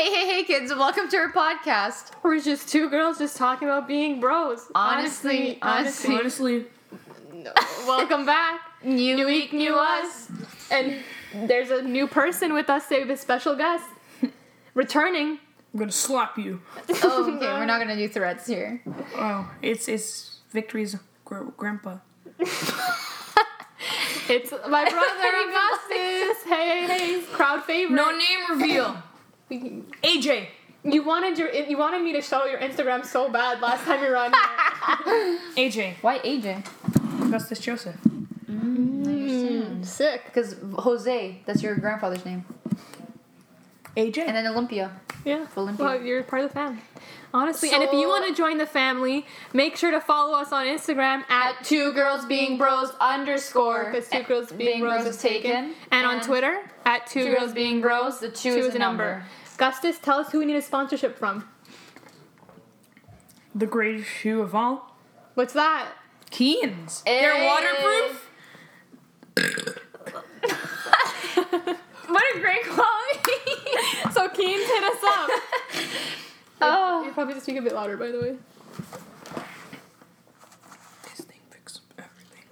Hey, hey, hey, kids! Welcome to our podcast. We're just two girls just talking about being bros. Honestly, honestly. Honestly, no. welcome back. New, new week, new us. And there's a new person with us today, with a special guest returning. I'm gonna slap you. Oh, okay. We're not gonna do threats here. Oh, it's it's Victory's gr- grandpa. It's my brother Augustus. Hey, hey, crowd favorite. No name reveal. AJ. You wanted your you wanted me to show your Instagram so bad last time you were on. here. AJ. Why AJ? Augustus Joseph. Mm, sick. Because Jose, that's your grandfather's name, AJ. and then Olympia. Yeah. Olympia. Well, you're part of the family. Honestly, and if you want to join the family, make sure to follow us on Instagram at two girls being bros underscore because two girls being, bros is taken, and, on Twitter at two, girls being bros. The two, is a number. Gustus, tell us who we need a sponsorship from. the greatest shoe of all. What's that? Keens. Hey. They're waterproof. What a great quality! so Keens hit us up. Oh. You probably just speak a bit louder, by the way. This thing fixes everything.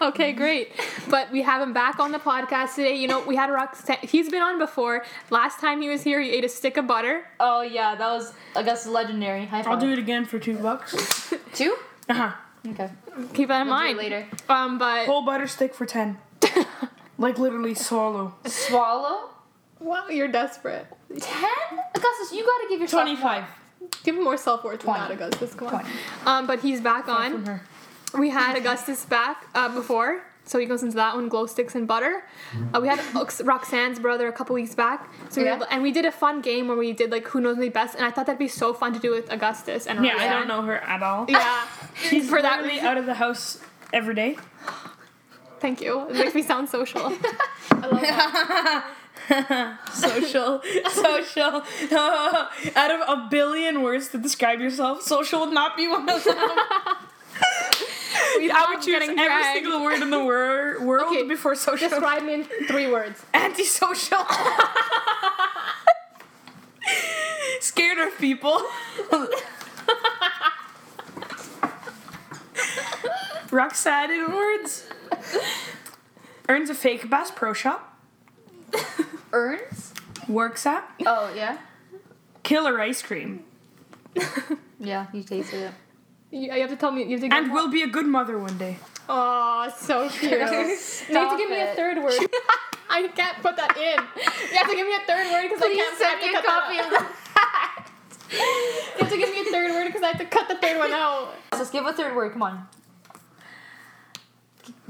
Okay, great. But we have him back on the podcast today. You know, we had Roxanne. He's been on before. Last time he was here, he ate a stick of butter. Oh yeah, that was I guess legendary. High five. I'll do it again for two bucks. Two. Uh huh. Okay. Keep that in We'll do mind. it later. Um, but Whole butter stick for ten. Like literally swallow. Swallow. wow, you're desperate. Ten. Augustus, you gotta give yourself Twenty-five. Give him more self worth than that, 20. Augustus. Come on. 20. Um, but he's back From on. her. We had Augustus back uh, before, so he goes into that one: glow sticks and butter. Uh, we had Roxanne's brother a couple weeks back, so we Yeah. were, and we did a fun game where we did like who knows me best, and I thought that'd be so fun to do with Augustus and Yeah, I don't know her at all. Yeah, She's for that literally reason. out of the house every day. Thank you. It makes me sound social. I love that. social, social. out of a billion words to describe yourself, social would not be one of them. We I would choose every dragged. single word in the wor- world Okay, before social. Describe me in three words. Antisocial. Scared of people. Rock Roxanne in words. Earns a fake Bass Pro Shop. Earns. Works at Oh yeah. Killer Ice Cream. Yeah, you tasted it. You, you have to tell me. You have to give And will be a good mother one day. Oh, so cute. you have to Stop give me a third word. I can't put that in. You have to give me a third word because I can't. send I have me to a cut copy that of out. that. You have to give me a third word because I have to cut the third one out. Let's give a third word. Come on.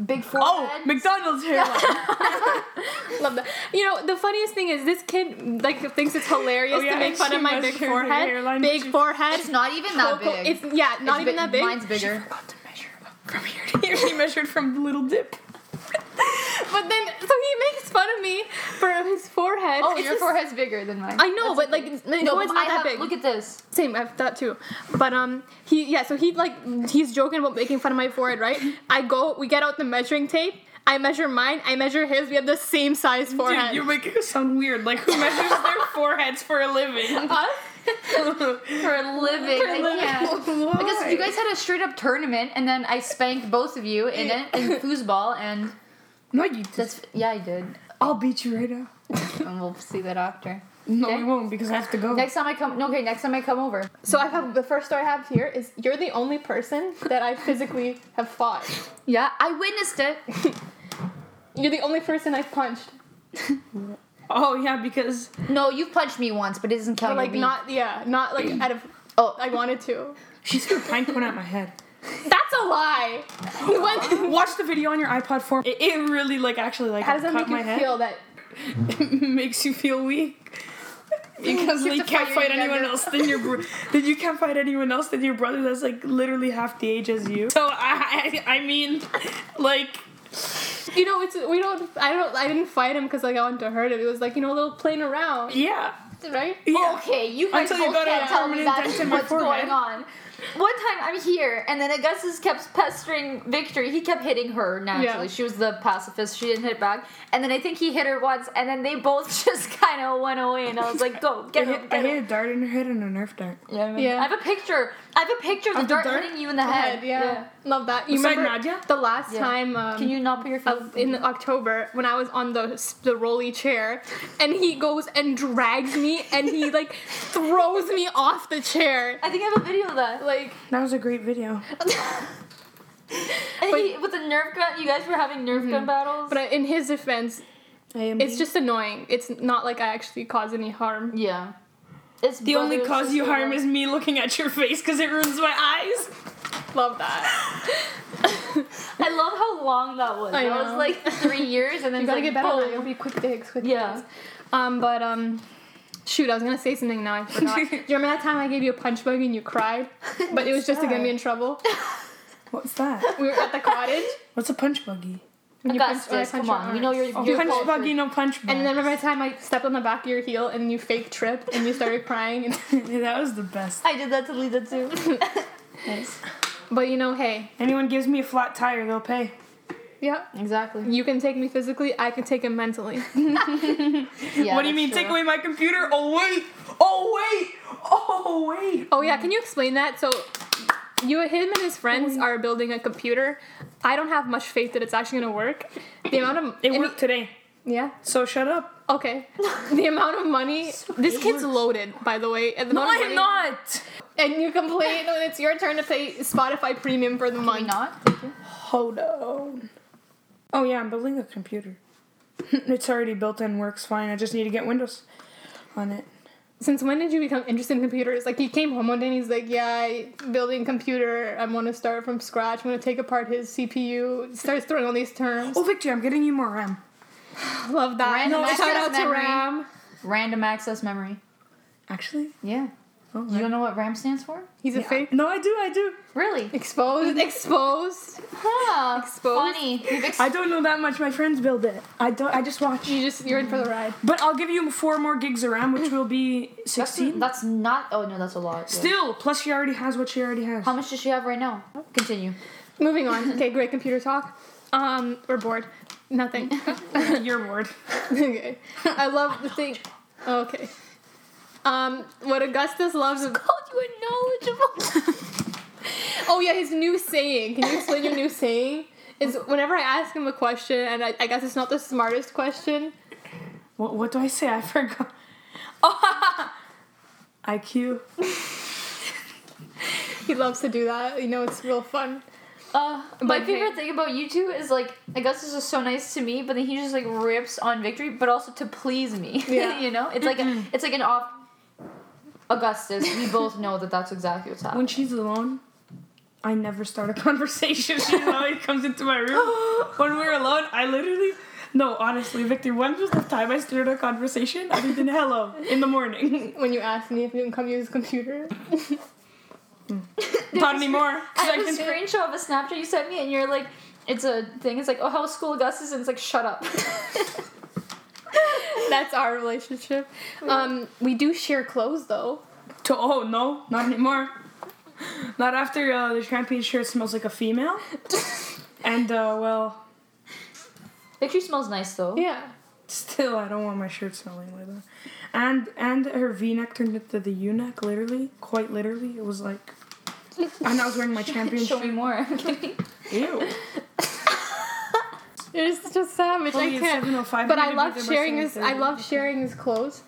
Big oh, forehead. Oh, McDonald's hairline. Love that. You know, the funniest thing is this kid like thinks it's hilarious Oh, yeah, to make fun of my big forehead. hairline, Big she- forehead. It's not even that big. It's yeah, not It's even bi- that big. Mine's bigger. Forgot to measure from here to here. He measured from the little dip. But then, so he makes fun of me for his forehead. Oh, It's your just- forehead's bigger than mine. I know, That's but like, okay. no, no, it's not I that have, big. Look at this. Same, I have that too. But um, he yeah, so he like he's joking about making fun of my forehead, right? I go, we get out the measuring tape. I measure mine. I measure his. We have the same size forehead. Dude, you're making it sound weird. Like who measures their foreheads for a living? Us? For a living. I can't. Because you guys had a straight up tournament, and then I spanked both of you in it in foosball, and no, you. that's yeah, I did. I'll beat you right now. And we'll see that after. No, Okay. we won't because I have to go. Next time I come, no, okay, next time I come over. So I have the first story I have here is you're the only person that I physically have fought. Yeah, I witnessed it. You're the only person I've punched. Oh yeah, because No, you've punched me once, but it doesn't count. But like your beat. not yeah, not like out of Oh, I wanted to. she threw a pine cone at my head. That's a lie. You went. Watch the video on your iPod for it. It really like actually like How does that cut make my you head. feel that It makes you feel weak. Because You have you to can't fight fight your anyone younger- else than your bro- then you can't fight anyone else than your brother that's like literally half the age as you. So I I, I mean like you know it's we don't I don't I didn't fight him because like I wanted to hurt him. It was like you know a little playing around. yeah. right? Yeah. Okay, you guys Until you both got a can't tell me permanent that's dent in my what's forehead. going on. One time I'm here, and then Augustus kept pestering Victory. He kept hitting her naturally. Yeah. She was the pacifist. She didn't hit back. And then I think he hit her once, and then they both just kind of went away. And I was like, "Go I get hit, him!" I Get hit a dart in her head and a Nerf dart. Yeah, I, remember. Yeah. I have a picture. I have a picture of the Of the dart, dart? hitting you in the Head, head. yeah. Love that. You Beside remember Nadia? the last Yeah. time? Um, Can you not put your face? uh, in October when I was on the the rolly chair, and he goes and drags me, and he like throws me off the chair. I think I have a video of that. Like That was a great video. And he, with the Nerf gun, you guys were having Nerf gun battles. But in his defense, AMD. it's just annoying. It's not like I actually caused any harm. yeah, it's the only cause you harm is me looking at your face because it ruins my eyes. Love that. I love how long that was. I that was like three years, and then You it's gotta like, get better. at that. boom. It'll be quick digs, quick Yeah. digs. Um, but um, shoot, I was gonna say something now. I forgot. Do you remember that time I gave you a punch bug and you cried? But it was just to get me in trouble. What's that? We were at the cottage. What's a punch buggy? When you punched- when I Augustus, come on, we know you're, Oh, you're punch cultured. buggy, no punch bug. And then remember the time I stepped on the back of your heel and you fake tripped and you started crying. And Yeah, that was the best. I did that to Lita too. nice. but you know, hey, Anyone gives me a flat tire, they'll pay. yeah, Exactly. you can take me physically. I can take him mentally. Yeah, what do you mean, take away my computer? Oh wait! Oh wait! Oh wait! Oh yeah, can you explain that? So, you, him, and his friends oh, are building a computer. I don't have much faith that it's actually gonna work. The amount of It and worked today, Yeah. so shut up. Okay. the amount of money. This kid's works. loaded, by the way. And the No, I'm money- not. And you complain when it's your turn to pay Spotify Premium for the Can we month. not? Hold on. Oh yeah, I'm building a computer. it's already built and works fine. I just need to get Windows on it. Since when did you become interested in computers? Like he came home one day and he's like, "Yeah, I building computer. I want to start from scratch. I'm gonna take apart his CPU." Starts throwing all these terms. Oh, Victor, I'm getting you more RAM. Love that. Random no, shout access out to memory. Ram. Random access memory. Actually? Yeah. Oh, You don't know what RAM stands for? He's a fake. No, I do, I do. Really? Exposed. Exposed. Huh. Exposed. Funny. Ex- I don't know that much. My friends build it. I don't. I just watch. You just you're in for the ride. But I'll give you four more gigs of RAM, which will be that's, sixteen. that's not. Oh no, that's a lot. yeah. Still, plus she already has what she already has. How much does she have right now? Continue. Moving on. Okay, great computer talk. Um, we're bored. Nothing. You're bored. okay. I love the thing. Okay. Um, what Augustus loves. Of, Called you knowledgeable. oh yeah, his new saying. Can you explain your new saying? Is whenever I ask him a question, and I, I guess it's not the smartest question. What, what do I say? I forgot. Oh, IQ. He loves to do that. You know, it's real fun. Uh, my But favorite hey- thing about you two is like Augustus is so nice to me, but then he just like rips on Victory, but also to please me. Yeah. you know, it's like a, it's like an off. Augustus, we both know that that's exactly what's happening. When she's alone, I never start a conversation. She always comes into my room. When we're alone, I literally. No, honestly, Victor, when was the time I started a conversation other than hello in the morning? When you asked me if you can come use the computer. Not anymore. I I have a screenshot of a Snapchat you sent me, and you're like, it's a thing. It's like, oh, how's school, Augustus? And it's like, shut up. That's our relationship. Um, we do share clothes though. To, oh, no, not anymore. Not after uh, the champion shirt smells like a female. And, uh, well, Victory smells nice though. Yeah. still, I don't want my shirt smelling like that. And and her V-neck turned into the U-neck, literally, quite literally. It was like, and I was wearing my champion Show me shirt. more. I'm kidding. Ew. You're such a savage. I Only it's can't. 7:05, But I love sharing his. I love sharing his clothes.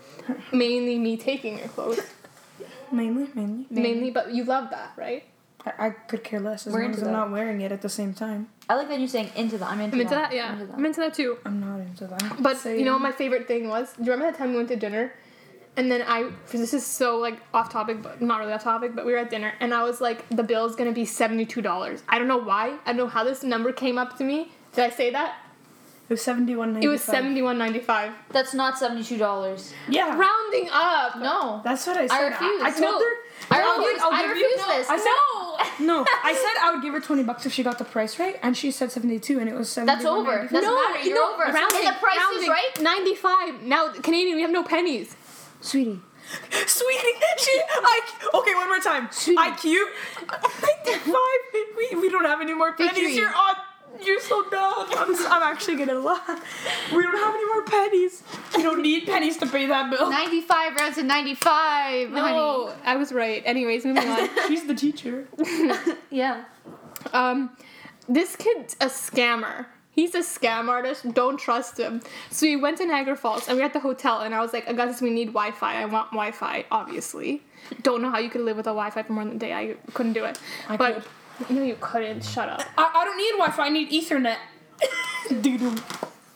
Mainly me taking your clothes. Mainly, mainly. Mainly, but you love that, right? I, I could care less as We're long into as I'm that. not wearing it at the same time. I like that you're saying into that. I'm into, I'm into that. that. Yeah, I'm into I'm into that too. I'm not into that. But Same. you know what my favorite thing was? Do you remember that time we went to dinner? And then I, this is so like off topic, but not really off topic, but we were at dinner and I was like, the bill's gonna be $72. I don't know why. I don't know how this number came up to me. Did I say that? It was seventy-one ninety. It was $71.95. That's not seventy-two dollars. Yeah, Rounding up! No. that's what I said. refuse. I, told No. her. I I'll give- I'll I give you- refuse this. I said No! no. I said I would give her twenty bucks if she got the price right, and she said seventy-two, and it was That's over. Doesn't matter. You're over. Rounding, And the price is rounding. right. 95. Now, Canadian, we have no pennies. Sweetie. Sweetie, she, I, okay, one more time. Sweetie. IQ, 95. We, we don't have any more pennies. Victory. You're on. You're so dumb. I'm, s- I'm actually gonna laugh. We don't have any more pennies. We don't need pennies to pay that bill. 95 rounds to 95. No, I was right. Anyways, moving on. She's the teacher. Yeah. Um, this kid's a scammer. He's a scam artist. Don't trust him. So we went to Niagara Falls and we were at the hotel and I was like, Augustus, we need Wi-Fi. I want Wi-Fi, obviously. Don't know how you could live without Wi-Fi for more than a day. I couldn't do it. I but no, you couldn't. Shut up. I, I don't need Wi-Fi. I need Ethernet. Dude,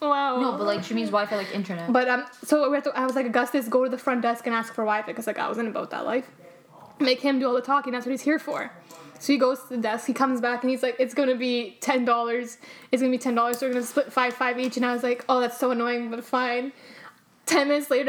Wow. No, but like she means Wi-Fi, like internet. But um, so we had to, I was like, Augustus, go to the front desk and ask for Wi-Fi because like I wasn't about that life. Make him do all the talking. That's what he's here for. So he goes to the desk. He comes back and he's like, "It's gonna be ten dollars. It's gonna be ten dollars. So we're gonna split five five each." And I was like, "Oh, that's so annoying, but fine." Ten minutes later,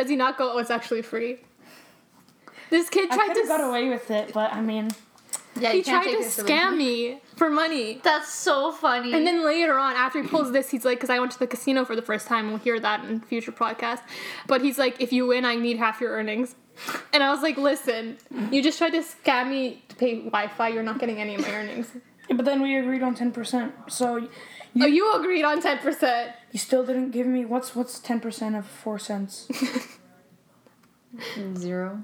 yeah, he tried to scam me for money. That's so funny. And then later on, after he pulls this, he's like, because I went to the casino for the first time. We'll hear that in future podcasts. But he's like, if you win, I need half your earnings. And I was like, listen, you just tried to scam me to pay Wi Fi. You're not getting any of my earnings. yeah, but then we agreed on ten percent. So you, oh, you agreed on 10%. you still didn't give me what's what's ten percent of four cents? Zero.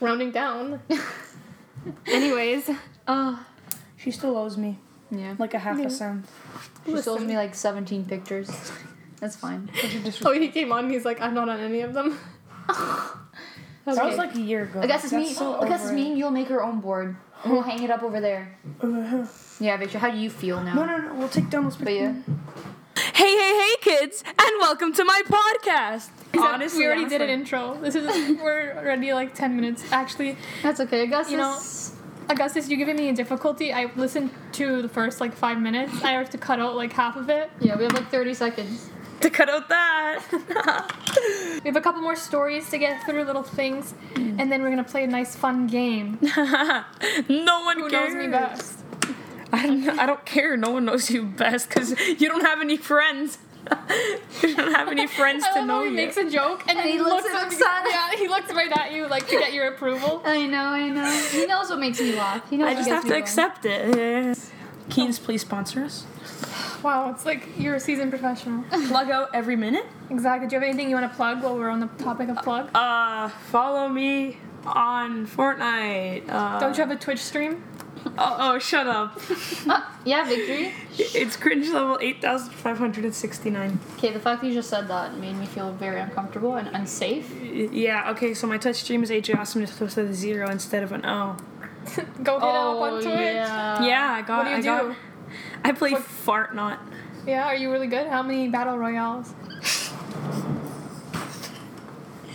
Rounding down. Anyways, Oh. She still owes me Yeah. like a half Yeah. a cent. She sold Listen. me like 17 pictures. That's fine. oh, he came on and he's like, I'm not on any of them. That was like a year ago. I guess it's That's me. so I guess it's over me it. and you'll make her own board. And we'll hang it up over there. Uh, Yeah, Victor, how do you feel now? No, no, no. We'll take down those But yeah. Hey, hey, hey, kids, and welcome to my podcast. Except we already did an intro. This is we're already like ten minutes. Actually, That's okay. Guess You know- Augustus, you're giving me a difficulty. I listened to the first like five minutes. I have to cut out like half of it. Yeah, we have like 30 seconds. to cut out that. We have a couple more stories to get through, little things, and then we're gonna play a nice fun game. no one Who cares. knows me best? I don't. know- I don't care. No one knows you best because you don't have any friends. you don't have any friends to know how he makes a joke and then he he looks looks, at at Oksana. Yeah, he looks right at you like to get your approval. I know, I know. He knows what makes me laugh. He knows I just have to going. accept it. Yeah. Keens, please sponsor us. Wow, it's like you're a seasoned professional. Plug out every minute. exactly. Do you have anything you want to plug while we're on the topic of plug? Uh, follow me on Fortnite. Uh, Don't you have a Twitch stream? Oh, oh, shut up. Ah, yeah, victory. It's cringe level eight thousand five hundred and sixty-nine. Okay, the fact that you just said that made me feel very uncomfortable and unsafe. Yeah. Okay. So my Twitch stream is AJ Awesome just with a zero instead of an O. Go hit him up on Twitch. Oh, yeah. yeah, I got. What do you I do? got. I play What- Fortnite. Yeah, are you really good? How many battle royales?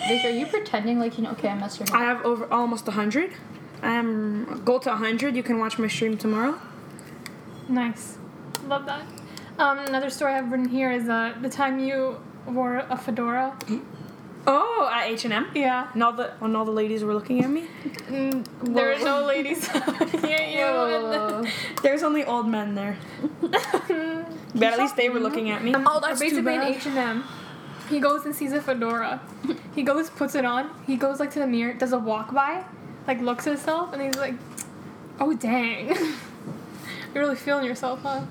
Victor, are you pretending like you know? Okay, I messed your I have over almost a 100. I'm goal to 100. You can watch my stream tomorrow. Nice. Love that. Um, another story I've written here is uh, the time you wore a fedora. Oh, at H&M. Yeah. And all the when all the ladies were looking at me. Mm, there are no ladies looking at you. Whoa. There's only old men there. But at least they were looking at me. Oh, that's basically in H and M. He goes and sees a fedora. He goes, puts it on. He goes like to the mirror, does a walk by, like looks at himself, and he's like, "Oh dang, you're really feeling yourself, huh?"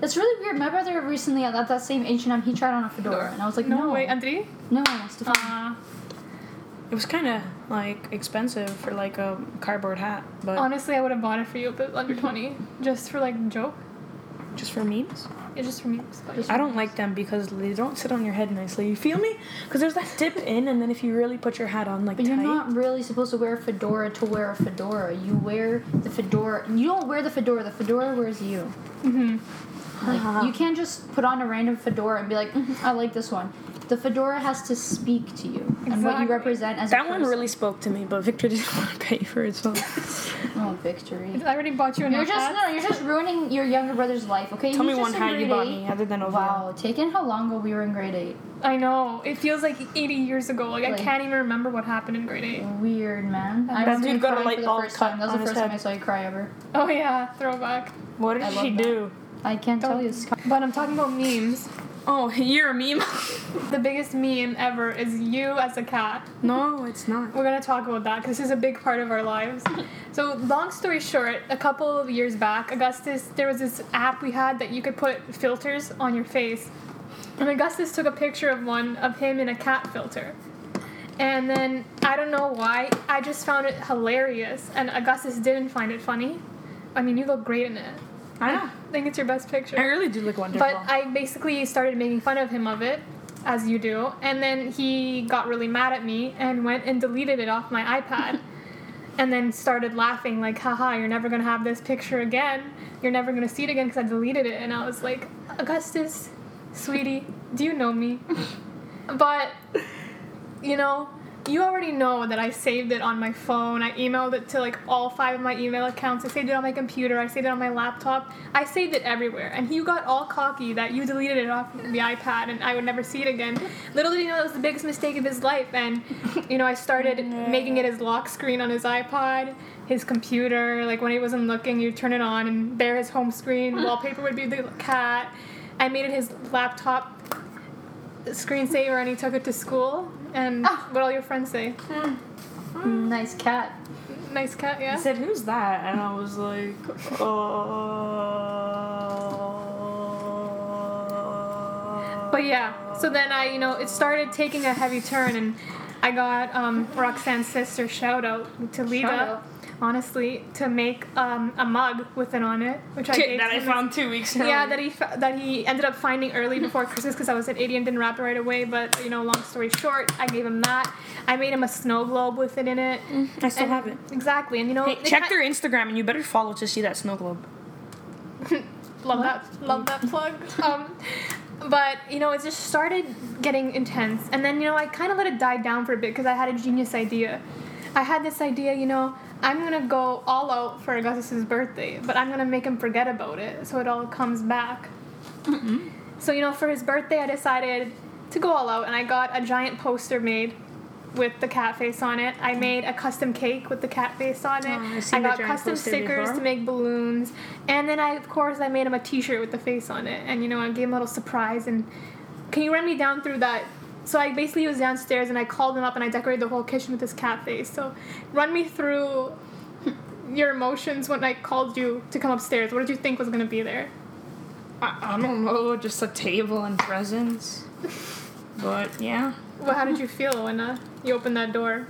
That's really weird. My brother recently at that same H and M, he tried on a fedora, and I was like, no, No, wait, Andri. no, Stefan. Uh, It was kind of like expensive for like a cardboard hat, but honestly, I would have bought it for you, but under twenty, just for like joke. just for memes. It's just for me. I don't like them because they don't sit on your head nicely. You feel me? Because there's that dip in, and then if you really put your hat on like But tight, you're not really supposed to wear a fedora to wear a fedora. You wear the fedora. You don't wear the fedora. The fedora wears you. hmm Like, you can't just put on a random fedora and be like, "Mhm, I like this one. The fedora has to speak to you and what you represent as that a one really spoke to me. But Victor didn't want to pay for it, so Oh, victory. I already bought you You're enough just hats. no, you're just ruining your younger brother's life. Okay, tell me He's one just hat you bought eight. me other than over. Wow, taken how long ago we were in grade eight? I know. It feels like 80 years ago. Like, Like- I can't even remember what happened in grade eight. Weird, man. I That remember dude you got a crying light for the bulb first cut time. That was on the his first time I saw you cry ever. Oh yeah, throwback. What did I she do? I can't tell Don't- you. It's But I'm talking about memes. Oh, you're a meme. The biggest meme ever is you as a cat. no, it's not. We're gonna talk about that because this is a big part of our lives. So, long story short, a couple of years back, Augustus, there was this app we had that you could put filters on your face. And Augustus took a picture of one of him in a cat filter. And then, I don't know why, I just found it hilarious. And Augustus didn't find it funny. I mean, you look great in it. I know. I think it's your best picture. I really do look wonderful. But I basically started making fun of him of it, as you do, and then he got really mad at me and went and deleted it off my iPad. And then started laughing, like, haha, you're never gonna have this picture again. You're never gonna see it again because I deleted it. And I was like, Augustus, sweetie, do you know me? But, you know, you already know that I saved it on my phone. I emailed it to like all five of my email accounts. I saved it on my computer. I saved it on my laptop. I saved it everywhere. And you got all cocky that you deleted it off the iPad and I would never see it again. Little did you know that was the biggest mistake of his life. And, you know, I started making it his lock screen on his iPod, his computer. Like when he wasn't looking, you'd turn it on and there his home screen. Wallpaper would be the cat. I made it his laptop screensaver and he took it to school. And Oh. what all your friends say? Hmm. Hmm. Nice cat. Nice cat, yeah. I said, "Who's that?" And I was like, "Oh." But yeah, so then I, you know, it started taking a heavy turn, and I got um, Roxanne's sister shout out to Lita, Shout out. Honestly, to make um, a mug with it on it, which I gave that to I him. found two weeks ago. Yeah, that he fa- that he ended up finding early before Christmas because I was at 80 and didn't wrap it right away. But you know, long story short, I gave him that. I made him a snow globe with it in it. I still And- have it. Exactly, and you know, Hey, check ki- their Instagram and you better follow to see that snow globe. love that love that plug um but you know it just started getting intense and then you know i kind of let it die down for a bit because i had a genius idea i had this idea you know i'm gonna go all out for augustus's birthday but i'm gonna make him forget about it so it all comes back so you know for his birthday i decided to go all out and i got a giant poster made with the cat face on it. I made a custom cake with the cat face on it. Oh, I got custom stickers before. to make balloons, and then I, of course, I made him a T-shirt with the face on it, and you know, I gave him a little surprise. And can you run me down through that? So I basically was downstairs, and I called him up, and I decorated the whole kitchen with this cat face. So run me through your emotions when I called you to come upstairs. What did you think was gonna be there? I, I don't know, just a table and presents. But yeah, Well, how did you feel when uh, you opened that door?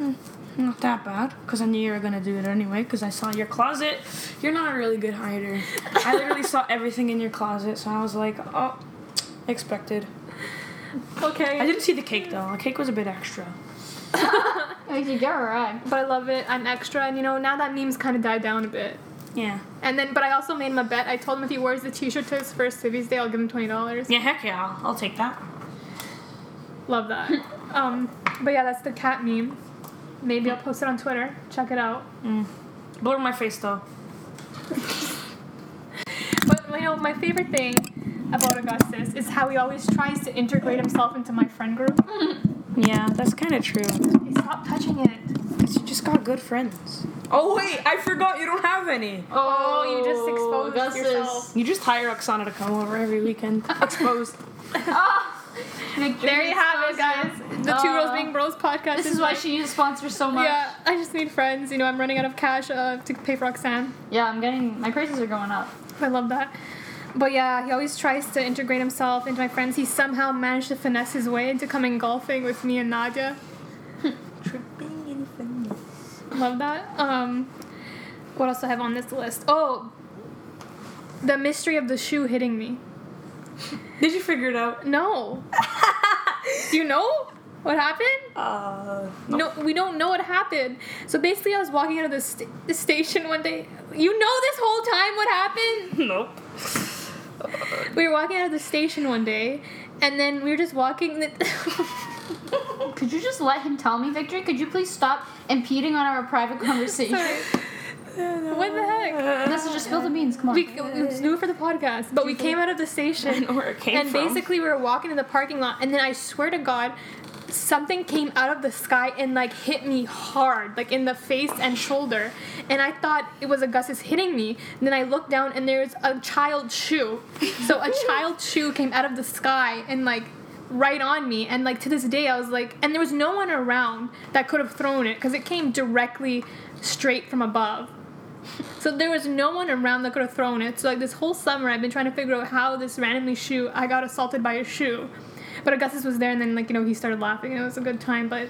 not that bad. Because I knew you were gonna do it anyway. Because I saw your closet. You're not a really good hider. I literally saw everything in your closet, so I was like, oh, expected. Okay. I didn't see the cake though. The cake was a bit extra. Like you get right. but I love it. I'm extra, and you know now that meme's kind of died down a bit. Yeah. And then, but I also made him a bet. I told him if he wears the T-shirt to his first Civvies Day, I'll give him twenty dollars. Yeah, heck yeah, I'll, I'll take that. Love that. um, but yeah, that's the cat meme. Maybe I'll post it on Twitter. Check it out. Blur my face though. But you know, my favorite thing about Augustus is how he always tries to integrate himself into my friend group. Yeah, that's kind of true. Hey, stop touching it. Cause you just got good friends. Oh wait, I forgot you don't have any. Oh, you just exposed Augustus. yourself. You just hire Oksana to come over every weekend. Exposed. Ah! There you have it, guys. The Two Girls Being Bros podcast. This is why like- she uses sponsors so much. Yeah, I just need friends. You know, I'm running out of cash uh, to pay for Roxanne. Yeah, I'm getting my prices are going up. I love that. But yeah, he always tries to integrate himself into my friends. He somehow managed to finesse his way into coming golfing with me and Nadia. Tripping in finesse. Love that. Um, what else do I have on this list? Oh, the mystery of the shoe hitting me. Did you figure it out? No. Do you know what happened? Uh, No, we don't know what happened. So basically, I was walking out of the, st- the station one day. You know this whole time what happened? nope. We were walking out of the station one day, and then we were just walking. The- Could you just let him tell me, Victory? Could you please stop impeding on our private conversation? Sorry. What the heck? This is just spill the beans. Come on. We, it was new for the podcast, but we came out of the station, where it came and from. basically we were walking in the parking lot, and then I swear to God, something came out of the sky and like hit me hard, like in the face and shoulder. And I thought it was Augustus hitting me. And then I looked down and there's a child shoe. So a child shoe came out of the sky and like right on me. And like to this day, I was like, and there was no one around that could have thrown it because it came directly straight from above. So there was no one around that could have thrown it. So like this whole summer, I've been trying to figure out how this randomly shoe I got assaulted by a shoe. But Augustus was there, and then like you know he started laughing, and it was a good time. But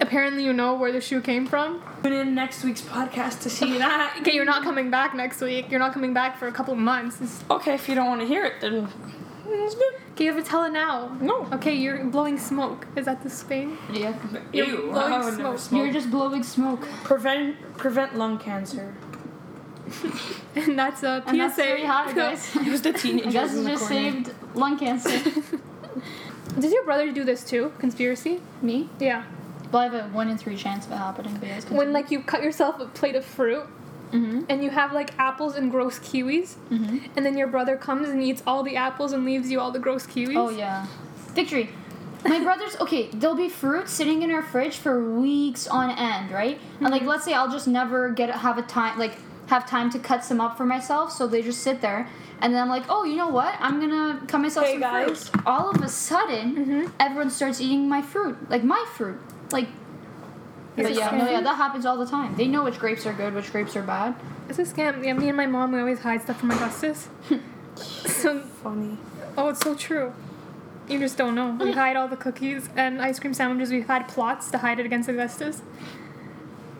apparently, you know where the shoe came from. Tune in next week's podcast to see that. Okay, you're not coming back next week. You're not coming back for a couple of months. It's- Okay, if you don't want to hear it, then it's good. Okay, you have to tell it now. No. Okay, you're blowing smoke. Is that the thing? Yeah. You're Ew, blowing oh, I would never smoke. smoke. You're just blowing smoke. prevent prevent lung cancer. And that's a PSA. And that's where we have it, guys. It was the teenagers Gus in the just corner. saved lung cancer. Did your brother do this too? Conspiracy? Me? Yeah. Well, I have a one in three chance of it happening, but yes. When like you cut yourself a plate of fruit Mm-hmm. and you have like apples and gross kiwis, Mm-hmm. and then your brother comes and eats all the apples and leaves you all the gross kiwis. Oh yeah. Victory. My brother's okay. There'll be fruit sitting in our fridge for weeks on end, right? And like, let's say I'll just never get have a time like have time to cut some up for myself, so they just sit there. And then I'm like, oh, you know what? I'm gonna cut myself Hey, some guys. fruit. All of a sudden, Mhm. everyone starts eating my fruit, like my fruit, like. But yeah, no, yeah, that happens all the time. They know which grapes are good, which grapes are bad. It's a scam. Yeah, me and my mom we always hide stuff from Augustus. so Funny. oh, it's so true. You just don't know. We hide all the cookies and ice cream sandwiches. We've had plots to hide it against Augustus.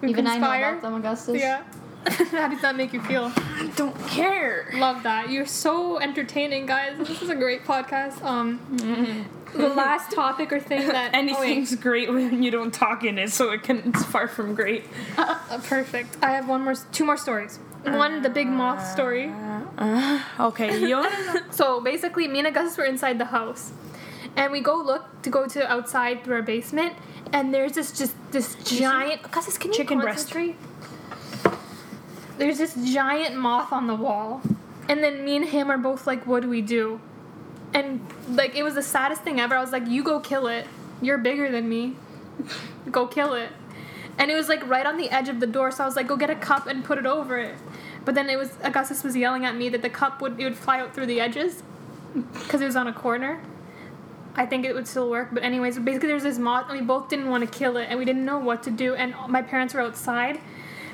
We Even I know conspire. about them, Augustus. Yeah. How does that make you feel? I don't care. Love that. You're so entertaining, guys. This is a great podcast. Um, the last topic or thing that oh. Anything's great when you don't talk in it, so it can. It's far from great. Uh, perfect. I have one more, two more stories. One, the big moth story. Uh, okay, you So basically, me and Augustus were inside the house, and we go look to go to outside through our basement, and there's this just this giant. Can you Chicken breast. There's this giant moth on the wall, and then me and him are both like, "What do we do?" And like, it was the saddest thing ever. I was like, "You go kill it. You're bigger than me. go kill it." And it was like right on the edge of the door, so I was like, "Go get a cup and put it over it." But then it was Augustus was yelling at me that the cup would it would fly out through the edges because it was on a corner. I think it would still work, but anyways, basically there's this moth, and we both didn't want to kill it, and we didn't know what to do, and my parents were outside,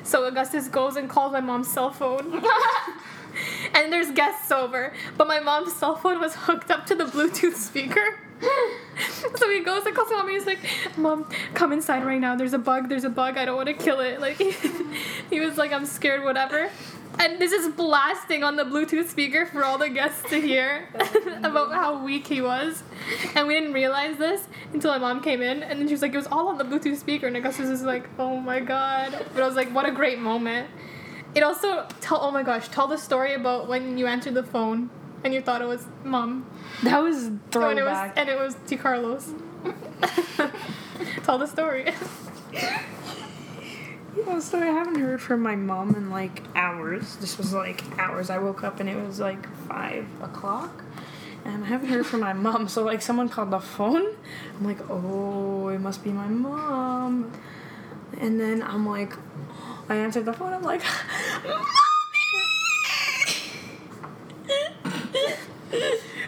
so Augustus goes and calls my mom's cell phone. and there's guests over, but my mom's cell phone was hooked up to the Bluetooth speaker. so he goes and calls mom and he's like, Mom, come inside right now. There's a bug, there's a bug, I don't want to kill it. Like he was like, I'm scared, whatever. And this is blasting on the Bluetooth speaker for all the guests to hear about how weak he was. And we didn't realize this until my mom came in and then she was like, It was all on the Bluetooth speaker and Augustus was like, Oh my god. But I was like, what a great moment. It also tell oh my gosh, tell the story about when you answered the phone and you thought it was mom. That was And it was and it was T Carlos. tell the story. Yeah, so I haven't heard from my mom in like hours. This was like hours. I woke up and it was like five o'clock. And I haven't heard from my mom. So like someone called the phone. I'm like, oh, it must be my mom. And then I'm like, I answered the phone. I'm like,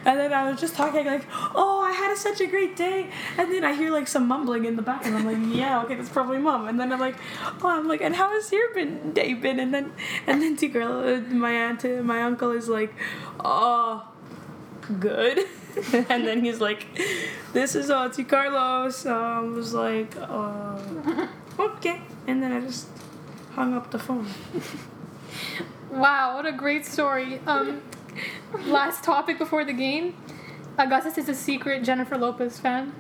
And then I was just talking like, "Oh, I had such a great day." And then I hear like some mumbling in the back, and I'm like, "Yeah, okay, that's probably mom." And then I'm like, "Oh, I'm like, and how has your been day been?" And then, and then T girl, uh, my aunt, my uncle is like, "Oh, good." and then he's like, "This is T Carlos." So I was like, uh, "Okay," and then I just hung up the phone. Wow, what a great story. Um, last topic before the game. Augustus is a secret Jennifer Lopez fan.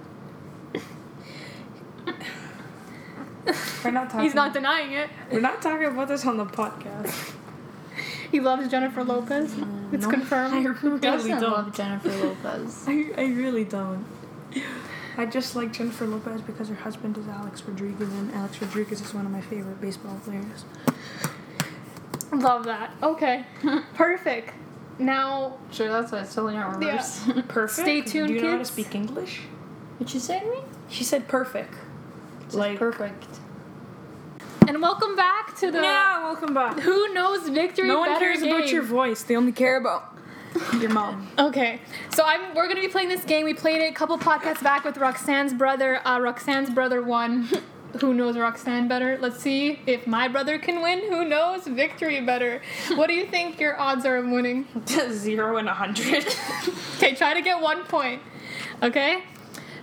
We're not talking. He's not denying it. We're not talking about this on the podcast. He loves Jennifer Lopez. Mm, it's No, I confirmed. really don't. love Jennifer Lopez. I, I really don't. I just like Jennifer Lopez because her husband is Alex Rodriguez, and Alex Rodriguez is one of my favorite baseball players. Love that. Okay. Perfect. Now, Sure, that's why it's totally not Yeah. reverse. Perfect. Stay tuned, Do you know how to kids. speak English? what you say to me? She said perfect. Like Perfect. And welcome back to the Yeah, welcome back. Who Knows Victory No one Better cares about your voice. They only care about your mom. Okay, so I'm we're gonna be playing this game. We played it a couple podcasts back with Roxanne's brother. Uh, Roxanne's brother won. Who knows Roxanne better? Let's see if my brother can win. Who knows victory better? What do you think your odds are of winning? Zero and a hundred. Okay, try to get one point. Okay?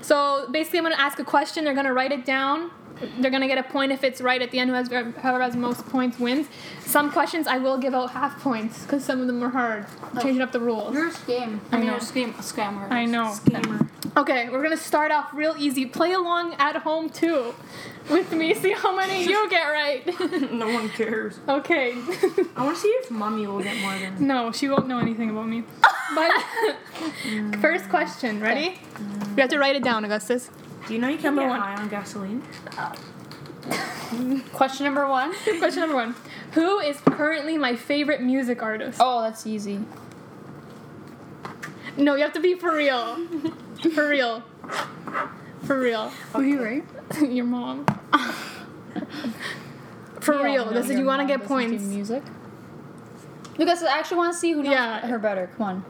So basically, I'm gonna ask a question. They're gonna write it down. They're gonna get a point if it's right at the end. Whoever whoever has most points wins. Some questions I will give out half points because some of them are hard. Changing up the rules. You're a scam. I I mean, know. you're a scam, scammer. I know. Scammer. Okay, we're gonna start off real easy. Play along at home too, with me. See how many you get right. no one cares. okay. I want to see if mommy will get more than. no, she won't know anything about me. But first question. Ready? You have to write it down, Augustus. Do you know you can Number get one. high on gasoline? Question number one. Question number one. Who is currently my favorite music artist? Oh, that's easy. No, you have to be for real. For real. For real. Were you right? Your mom. For real. This is you want to get points. Music. Because I actually want to see who knows Yeah. her better. Come on.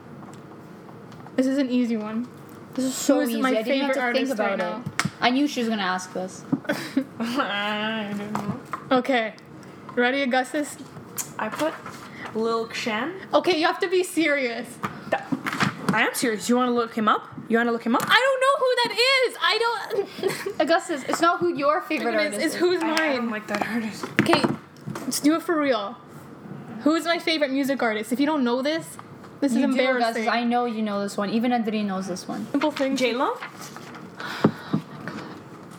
This is an easy one. This is so Who's easy. my I didn't have favorite to think artist right about it. I knew she was gonna ask this. I don't know. Okay. Ready, Augustus? I put Lil Kshan. Okay, you have to be serious. I am serious. You want to look him up? You want to look him up? I don't know who that is. I don't. Augustus, it's not who your favorite it's, artist it's is. who's I, I don't mine. like that artist. Okay, let's do it for real. Who's my favorite music artist? If you don't know this, this is You do, embarrassing. Augustus. I know you know this one. Even Andri knows this one. Simple thing. J Lo. Oh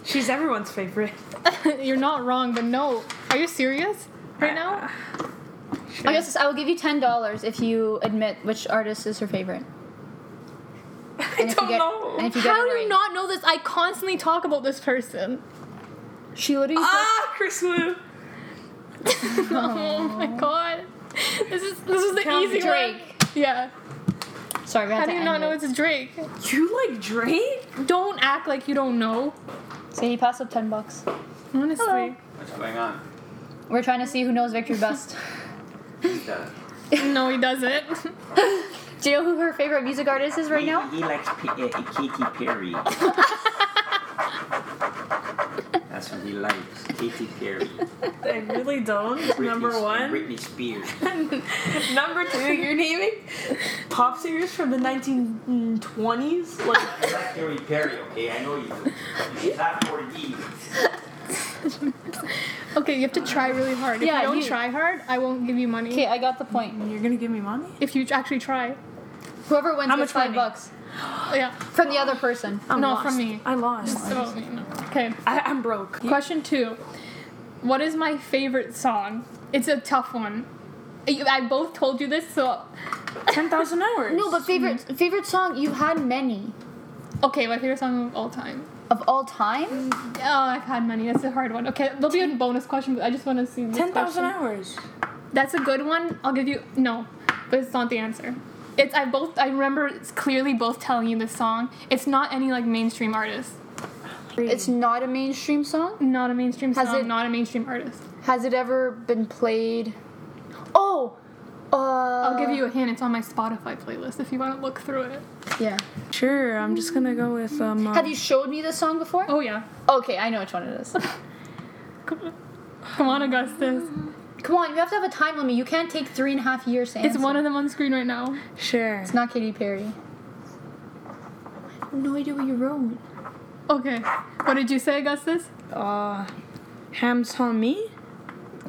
She's everyone's favorite. You're not wrong, but no. Are you serious right now? Uh, Augustus, I will give you ten dollars if you admit which artist is her favorite. I And don't get, know. And if you get How it do right. you not know this? I constantly talk about this person. She literally. ah, Kris Wu. Oh my god. This is this is the Tell easy Drake. one. Yeah. Sorry, How to do you end not know it. it's Drake? You like Drake? Don't act like you don't know. Sadie, pass up ten bucks. Honestly. Hello. What's going on? We're trying to see who knows Victory best. He's the- No, he doesn't. Do you know who her favorite music artist is right he, now? He likes P- uh, Katy Perry. That's what he likes. Katy Perry. I really don't. Britney, Number one. Britney Spears. Number two, you're naming pop singers from the 1920s. Like, I like Katy Perry, okay? I know you do. She's not 40 Okay, you have to try really hard. If Yeah, you don't you- try hard, I won't give you money. Okay, I got the point. you're gonna give me money? If you actually try. Whoever wins How gets much five money? bucks Yeah. from the other person. I'm No, lost. from me. I lost. So, no. Okay. I, I'm broke. Question two. What is my favorite song? It's a tough one. I I both told you this, so Ten thousand hours. No, but favorite favorite song. You had many okay. My favorite song of all time. of all time. Mm, oh, I've had many. That's a hard one. Okay, there'll be a bonus question, but I just want to see. this ten thousand question. hours. That's a good one. I'll give you no, but it's not the answer. It's I both I remember it's clearly both telling you this song. It's not any like mainstream artist. It's not a mainstream song. Not a mainstream Has song. it- Not a mainstream artist. Has it ever been played? Oh, uh, I'll give you a hint. It's on my Spotify playlist if you want to look through it. Yeah. Sure, I'm just gonna go with um. uh, Have you showed me this song before? Oh yeah. Okay, I know which one it is. Come on, Augustus. Come on, you have to have a time limit. You can't take three and a half years to It's one of them on screen right now. Sure. It's not Katy Perry. I have no idea what you wrote. Okay. What did you say, Augustus? Uh, Hands on me.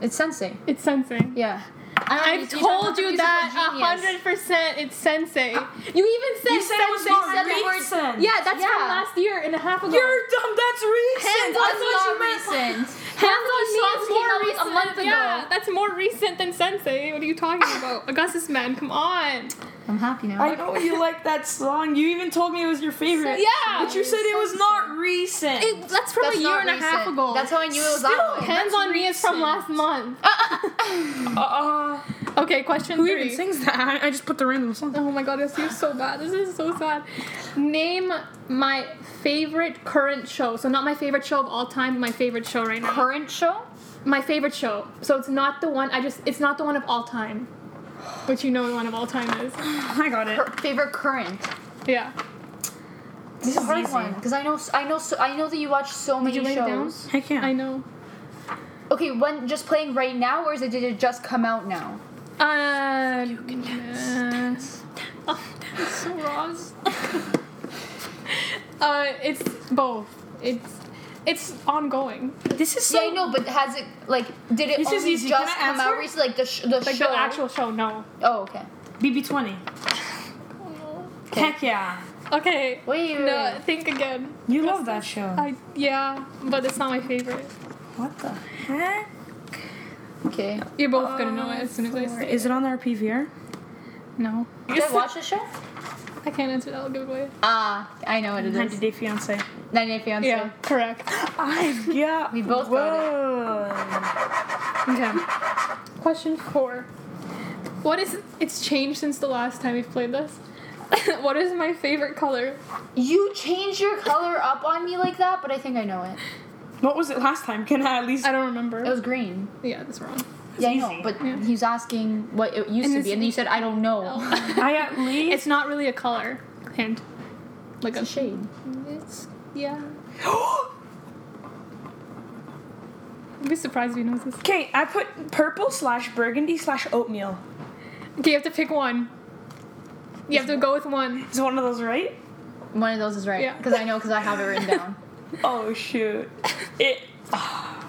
It's Sensei. It's Sensei. Yeah. I've told you that hundred percent. It's Sensei. Uh, you even said You said it was Sensei. said recent. Yeah, that's Yeah. from last year and a half ago. You're dumb. That's recent. Hands I on meant recent. Hands on more recent. a month ago. Yeah, that's more recent than Sensei. What are you talking about? Augustus, man, come on. I'm happy now. I know you like that song. You even told me it was your favorite. Yeah. But you said it was not recent. It, that's from That's a year not and a half ago. That's how I knew it was Still, that way. Hands That's on me is from last month. uh, Okay, question Who three. even sings that? I, I just put the random song. Oh my god, this is so bad. This is so sad. Name my favorite current show. So not my favorite show of all time, my favorite show right now. Current show? my favorite show. So it's not the one I just it's not the one of all time. Which you know the one of all time is. I got it. Cur- favorite current? Yeah. This is a hard easy. one because I know I know so, I know that you watch so many you write it down? shows. Heck yeah. I know. Okay, when just playing right now, or is it did it just come out now? Uh, you can dance, oh, that's so wrong. uh, it's both. It's it's ongoing. This is so. yeah, I know, but has it like did it This is only easy. Can just I come out answer? recently? Like the sh- the Like show. the actual show, no. Oh, okay. BB20. Heck yeah. Okay. Wait, wait, No, think again. You love that show. I yeah, but it's not my favorite. What the heck? Okay. You're both gonna uh, know it as soon as I say. Is it on our PVR? No. Did I watch the show? I can't answer that. I'll give it away. Ah, I know what it 90 is. Day Fiance. 90 Day Fiance. Yeah, correct. I've got. We both got it. Okay. Question four. What is it's changed since the last time we've played this? what is my favorite color? You change your color up on me like that, but I think I know it. What was it last time? Can I at least? I don't remember. It was green. yeah, that's wrong. Yeah, I know, but Yeah. he asking what it used And to it's- be, and then you said I don't know. Oh. I at least. It's not really a color. Hint. Like It's a shade. It's yeah. I'd be surprised if he knows this. Okay, I put purple slash burgundy slash oatmeal. Okay, you have to pick one. You have to go with one. Is one of those right? One of those is right Yeah. because I know because I have it written down. Oh shoot! It. Ah.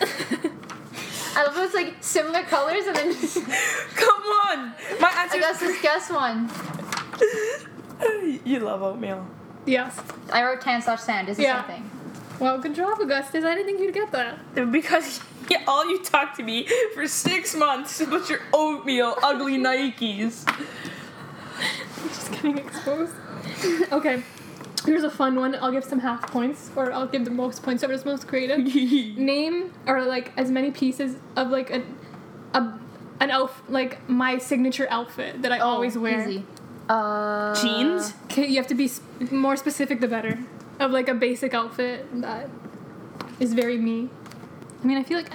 I love it's like similar colors, and then just, Come on! My I answer. guess just guess one. you love oatmeal. Yes. I wrote tan slash sand. Is the Yeah. same thing? Well, good job, Augustus. I didn't think you'd get that. Because yeah, all you talked to me for six months about your oatmeal ugly Nikes. I'm just getting exposed. okay. Here's a fun one. I'll give some half points, or I'll give the most points whoever's most creative. Name or like as many pieces of like a, a an elf like my signature outfit that I always wear. Oh, Easy. Uh, Jeans? Okay, you have to be s- more specific the better. Of like a basic outfit that is very me. I mean, I feel like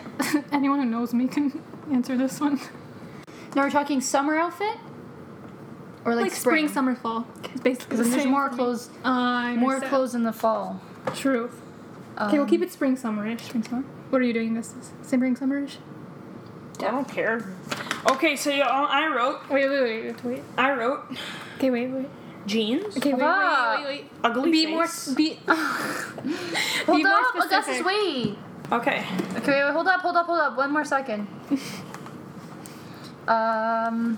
anyone who knows me can answer this one. Now we're talking summer outfit, or like, Like, spring, summer, fall. It's basically the there's same more clothes, I more understand. clothes in the fall. Truth. Okay, we'll Um, keep it spring summerish. Spring summer. What are you doing this? Spring summerish? I don't care. Okay, so you I wrote. Wait, wait, wait, wait, wait. I wrote Okay, wait, wait. jeans. Okay, wait, Ah. wait, wait, wait. Ugly Be face. more. Be. Hold be more up, Augustus, wait. Okay. Okay, wait, wait, hold up, hold up, hold up. One more second. um,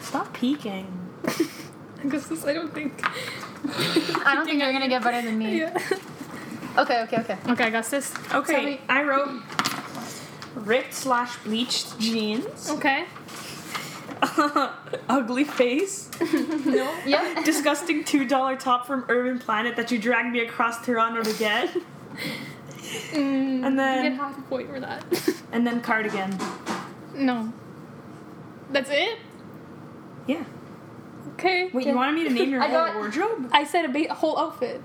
Stop peeking. Augustus, I don't think. I don't think you're gonna get better than me. Yeah. Okay, okay, okay. Okay, Augustus. this. Okay, me- I wrote ripped slash bleached jeans. Okay. Ugly face. No. Yeah. Disgusting two dollar top from Urban Planet that you dragged me across Toronto to get. Mm, And then- you get half a point for that. And then cardigan. no. That's it. Yeah. Okay. Wait, you wanted me to name your I whole got- wardrobe? I said a, ba- whole outfit.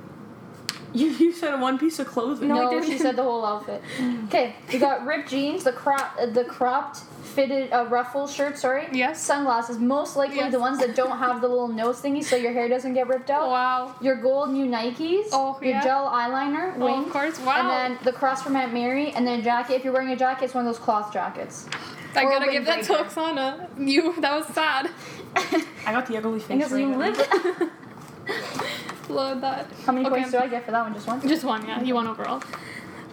You, you said one piece of clothing. No, I No, didn't. she said the whole outfit. Okay, we got ripped jeans, the crop, uh, the cropped fitted uh, ruffle shirt. Sorry. Yes. Sunglasses, most likely Yes. the ones that don't have the little nose thingy, so your hair doesn't get ripped out. Wow. Your gold new Nikes. Oh, Your yeah. gel eyeliner. Oh, of course. Wow. And then the cross from Aunt Mary, and then a jacket. If you're wearing a jacket, it's one of those cloth jackets. I or a gotta give that to windbreaker. Oksana. You. That was sad. I got the ugly face. Because you live. Love that. How many Okay. points do I get for that one? Just one. Just one, yeah. You won overall.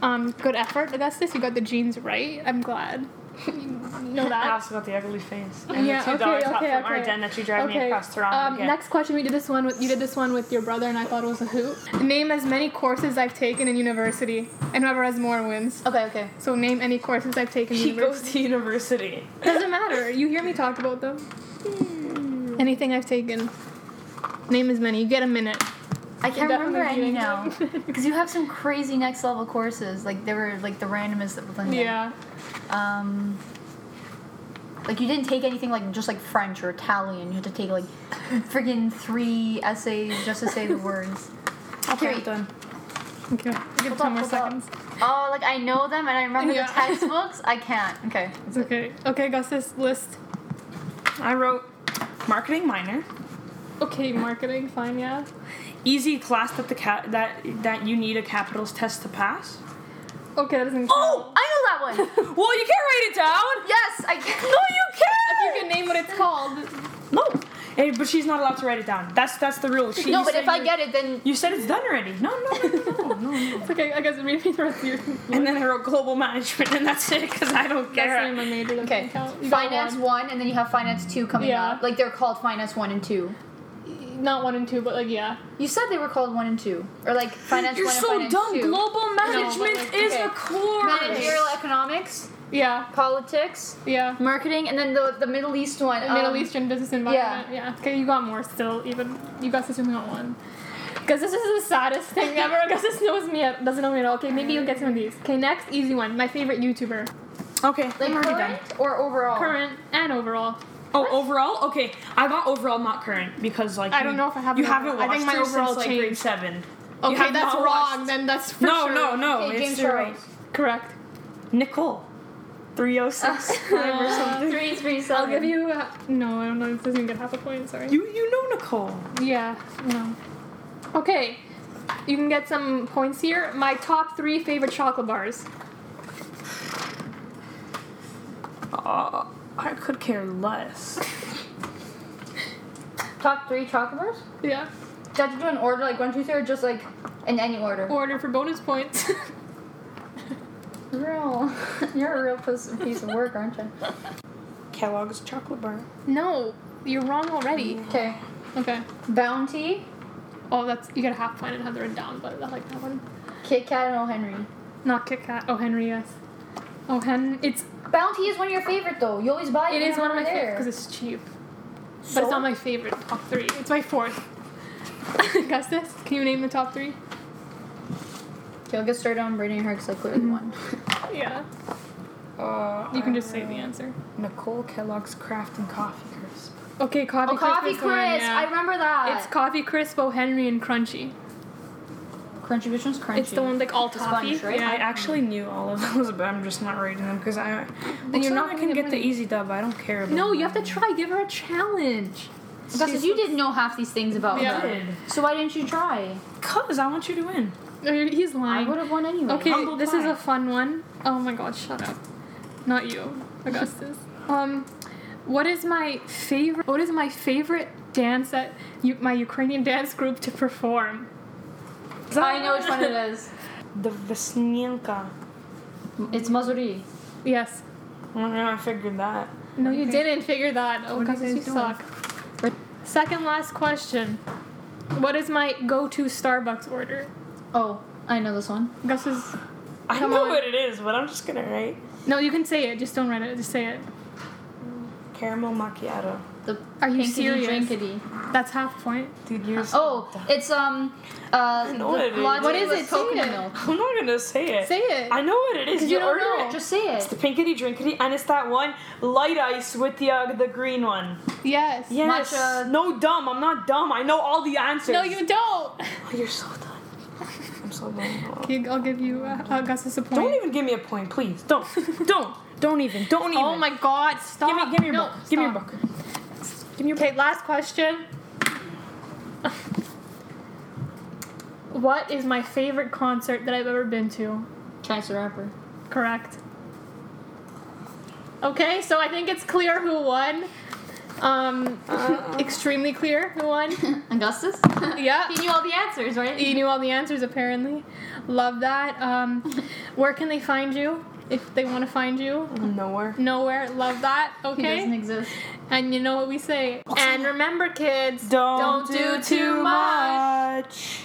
Um, good effort, Augustus. You got the jeans right. I'm glad. you know I that. also got the ugly face. Yeah, And the two okay, dollar top okay, from okay. Ardene that you dragged me across Toronto Um, next question. We did this one with you did this one with your brother, and I thought it was a hoot. Name as many courses I've taken in university, and whoever has more wins. Okay, okay. So name any courses I've taken. in He university. goes to university. Doesn't matter. You hear me talk about them. Anything I've taken. Name as many. You get a minute. I can't remember any now. Because you have some crazy next level courses. Like they were like the randomest of them. yeah. Um. Like you didn't take anything like just like French or Italian. You had to take like friggin' three essays just to say the words. I'm done. Okay. Give Hold ten up, more hold up. seconds. Oh, like I know them and I remember Yeah. the textbooks. I can't. Okay. It's okay. Okay, got this list. I wrote marketing minor, Okay, marketing, fine, yeah. easy class that the ca- that that you need a capitals test to pass. Okay, that doesn't. Oh! I know that one. Well, you can't write it down. yes, I can. No, you can. If you can't. can name what it's called. No, Hey, but she's not allowed to write it down. That's that's the rule. She, No, you but said if I get it, then you said it's done already. No, no, no, no, no, no. no. It's okay, I guess read me the rest of your. And then I wrote global management, and that's it because I don't That's care. not my major. doesn't okay. count. You got Finance one. one. and then you have finance two coming Yeah. up. Like they're called finance one and two. Not one and two, but like yeah. You said they were called one and two, or like finance You're one and so finance dumb. two. Global management like, is okay. a course. Managerial economics, Yeah, politics, yeah. marketing, and then the the Middle East one. Middle um, Eastern business environment. Yeah. yeah. Okay, you got more still. Even you guys only got one. Because this is the saddest thing ever. Because this knows me doesn't know me at all. Okay, maybe you'll get some of these. Okay, next easy one. My favorite YouTuber, Okay, Like I'm already done. current or overall? current and overall. Oh, overall? Okay, I got overall, not current, because like I you- don't know if I have You haven't overall. I think my her overall since like grade changed. seven. Okay, that's wrong. watched- Then that's for No, sure. no, no. Okay, it's James Charles. right. Correct. Nicole, three oh six five or Uh, something. Three, three, I'll give you. Uh, no, I don't know. This doesn't even get half a point. Sorry. You you know Nicole. Yeah, no. Okay, you can get some points here. My top three favorite chocolate bars. Uh, I could care less. Top three chocolate bars? Yeah. Do you have to do an order, like one, two, three, or just like in any order? Order for bonus points. Real. You're a real piece piece of work, aren't you? Kellogg's chocolate bar. no, you're wrong already. Okay. Okay. Bounty, Oh, that's you got a half point and have it written down, but I like that one. Kit Kat, and O. Henry. Not Kit Kat. Oh, Henry, yes. Oh, Hen. It's Bounty is one of your favorite though. You always buy it. it is one of my there. favorites because it's cheap, so, but it's not my favorite top three. It's my fourth. Augustus, can you name the top three? Okay, I'll get started on Brittany her because I clearly won. Yeah. Uh, You can just say the answer. Nicole Kellogg's Craft and Coffee Crisp. Okay, coffee Crisp. Oh, Coffee Crisp. is one, Crisp! yeah. I remember that. It's Coffee Crisp, O. Henry, and Crunchie. Crunchie. Which one's Crunchie? It's the one like all The toffee, sponge, right? I actually knew all of those, but I'm just not writing them because I. Then you're not I gonna can get get the easy dub. I don't care about. No, you have to try. Give her a challenge. Because you didn't know half these things about Yeah. her. So why didn't you try? Cause I want you to win. No, you're- I lying. would have won anyway. Okay, Humble this pie. is a fun one. Oh my god, shut up. Not you, Augustus. um, what is my favorite? What is my favorite dance that you, my Ukrainian dance group to perform? I know which one it is. The Vesnienka. It's Mazuri. Yes. I figured that. No, you Okay. didn't figure that. Oh, What are you Augustus, you guys doing? suck. Second last question. What is my go-to Starbucks order? Oh, I know this one. Augustus. I Come know on. what it is, but I'm just gonna write No, you can say it. Just don't write it. Just say it. caramel macchiato. The Are you pinkity serious? drinkity. That's half point. Dude, you're. So Oh, it's um uh know what it is. What is it? Say Coconut it. milk. I'm not gonna say it. Say it. I know what it is. you You, don't order know. it. Just say it. It's the pinkity drinkity, and it's that one light ice with the uh, the green one. yes. Yes. Matcha. No, dumb. I'm not dumb. I know all the answers. No, you don't. Oh, you're so dumb. I'm so dumb. Okay, I'll give you uh, Augustus a point. Don't even give me a point, please. Don't. don't. Don't even. Don't even. Oh my God! Stop. Give me, give me your no, book. Give me your stop. book. Give me your Okay, last question. What is my favorite concert that I've ever been to? Chance the Rapper. Correct. Okay, so I think it's clear who won. Um, extremely clear who won. Augustus? Yeah. he knew all the answers, right? He knew all the answers apparently. Love that. Um, where can they find you if they want to find you? Nowhere. Nowhere. Love that. Okay. He doesn't Okay. exist. And you know what we say. And remember, kids, Don't, don't do too much. much.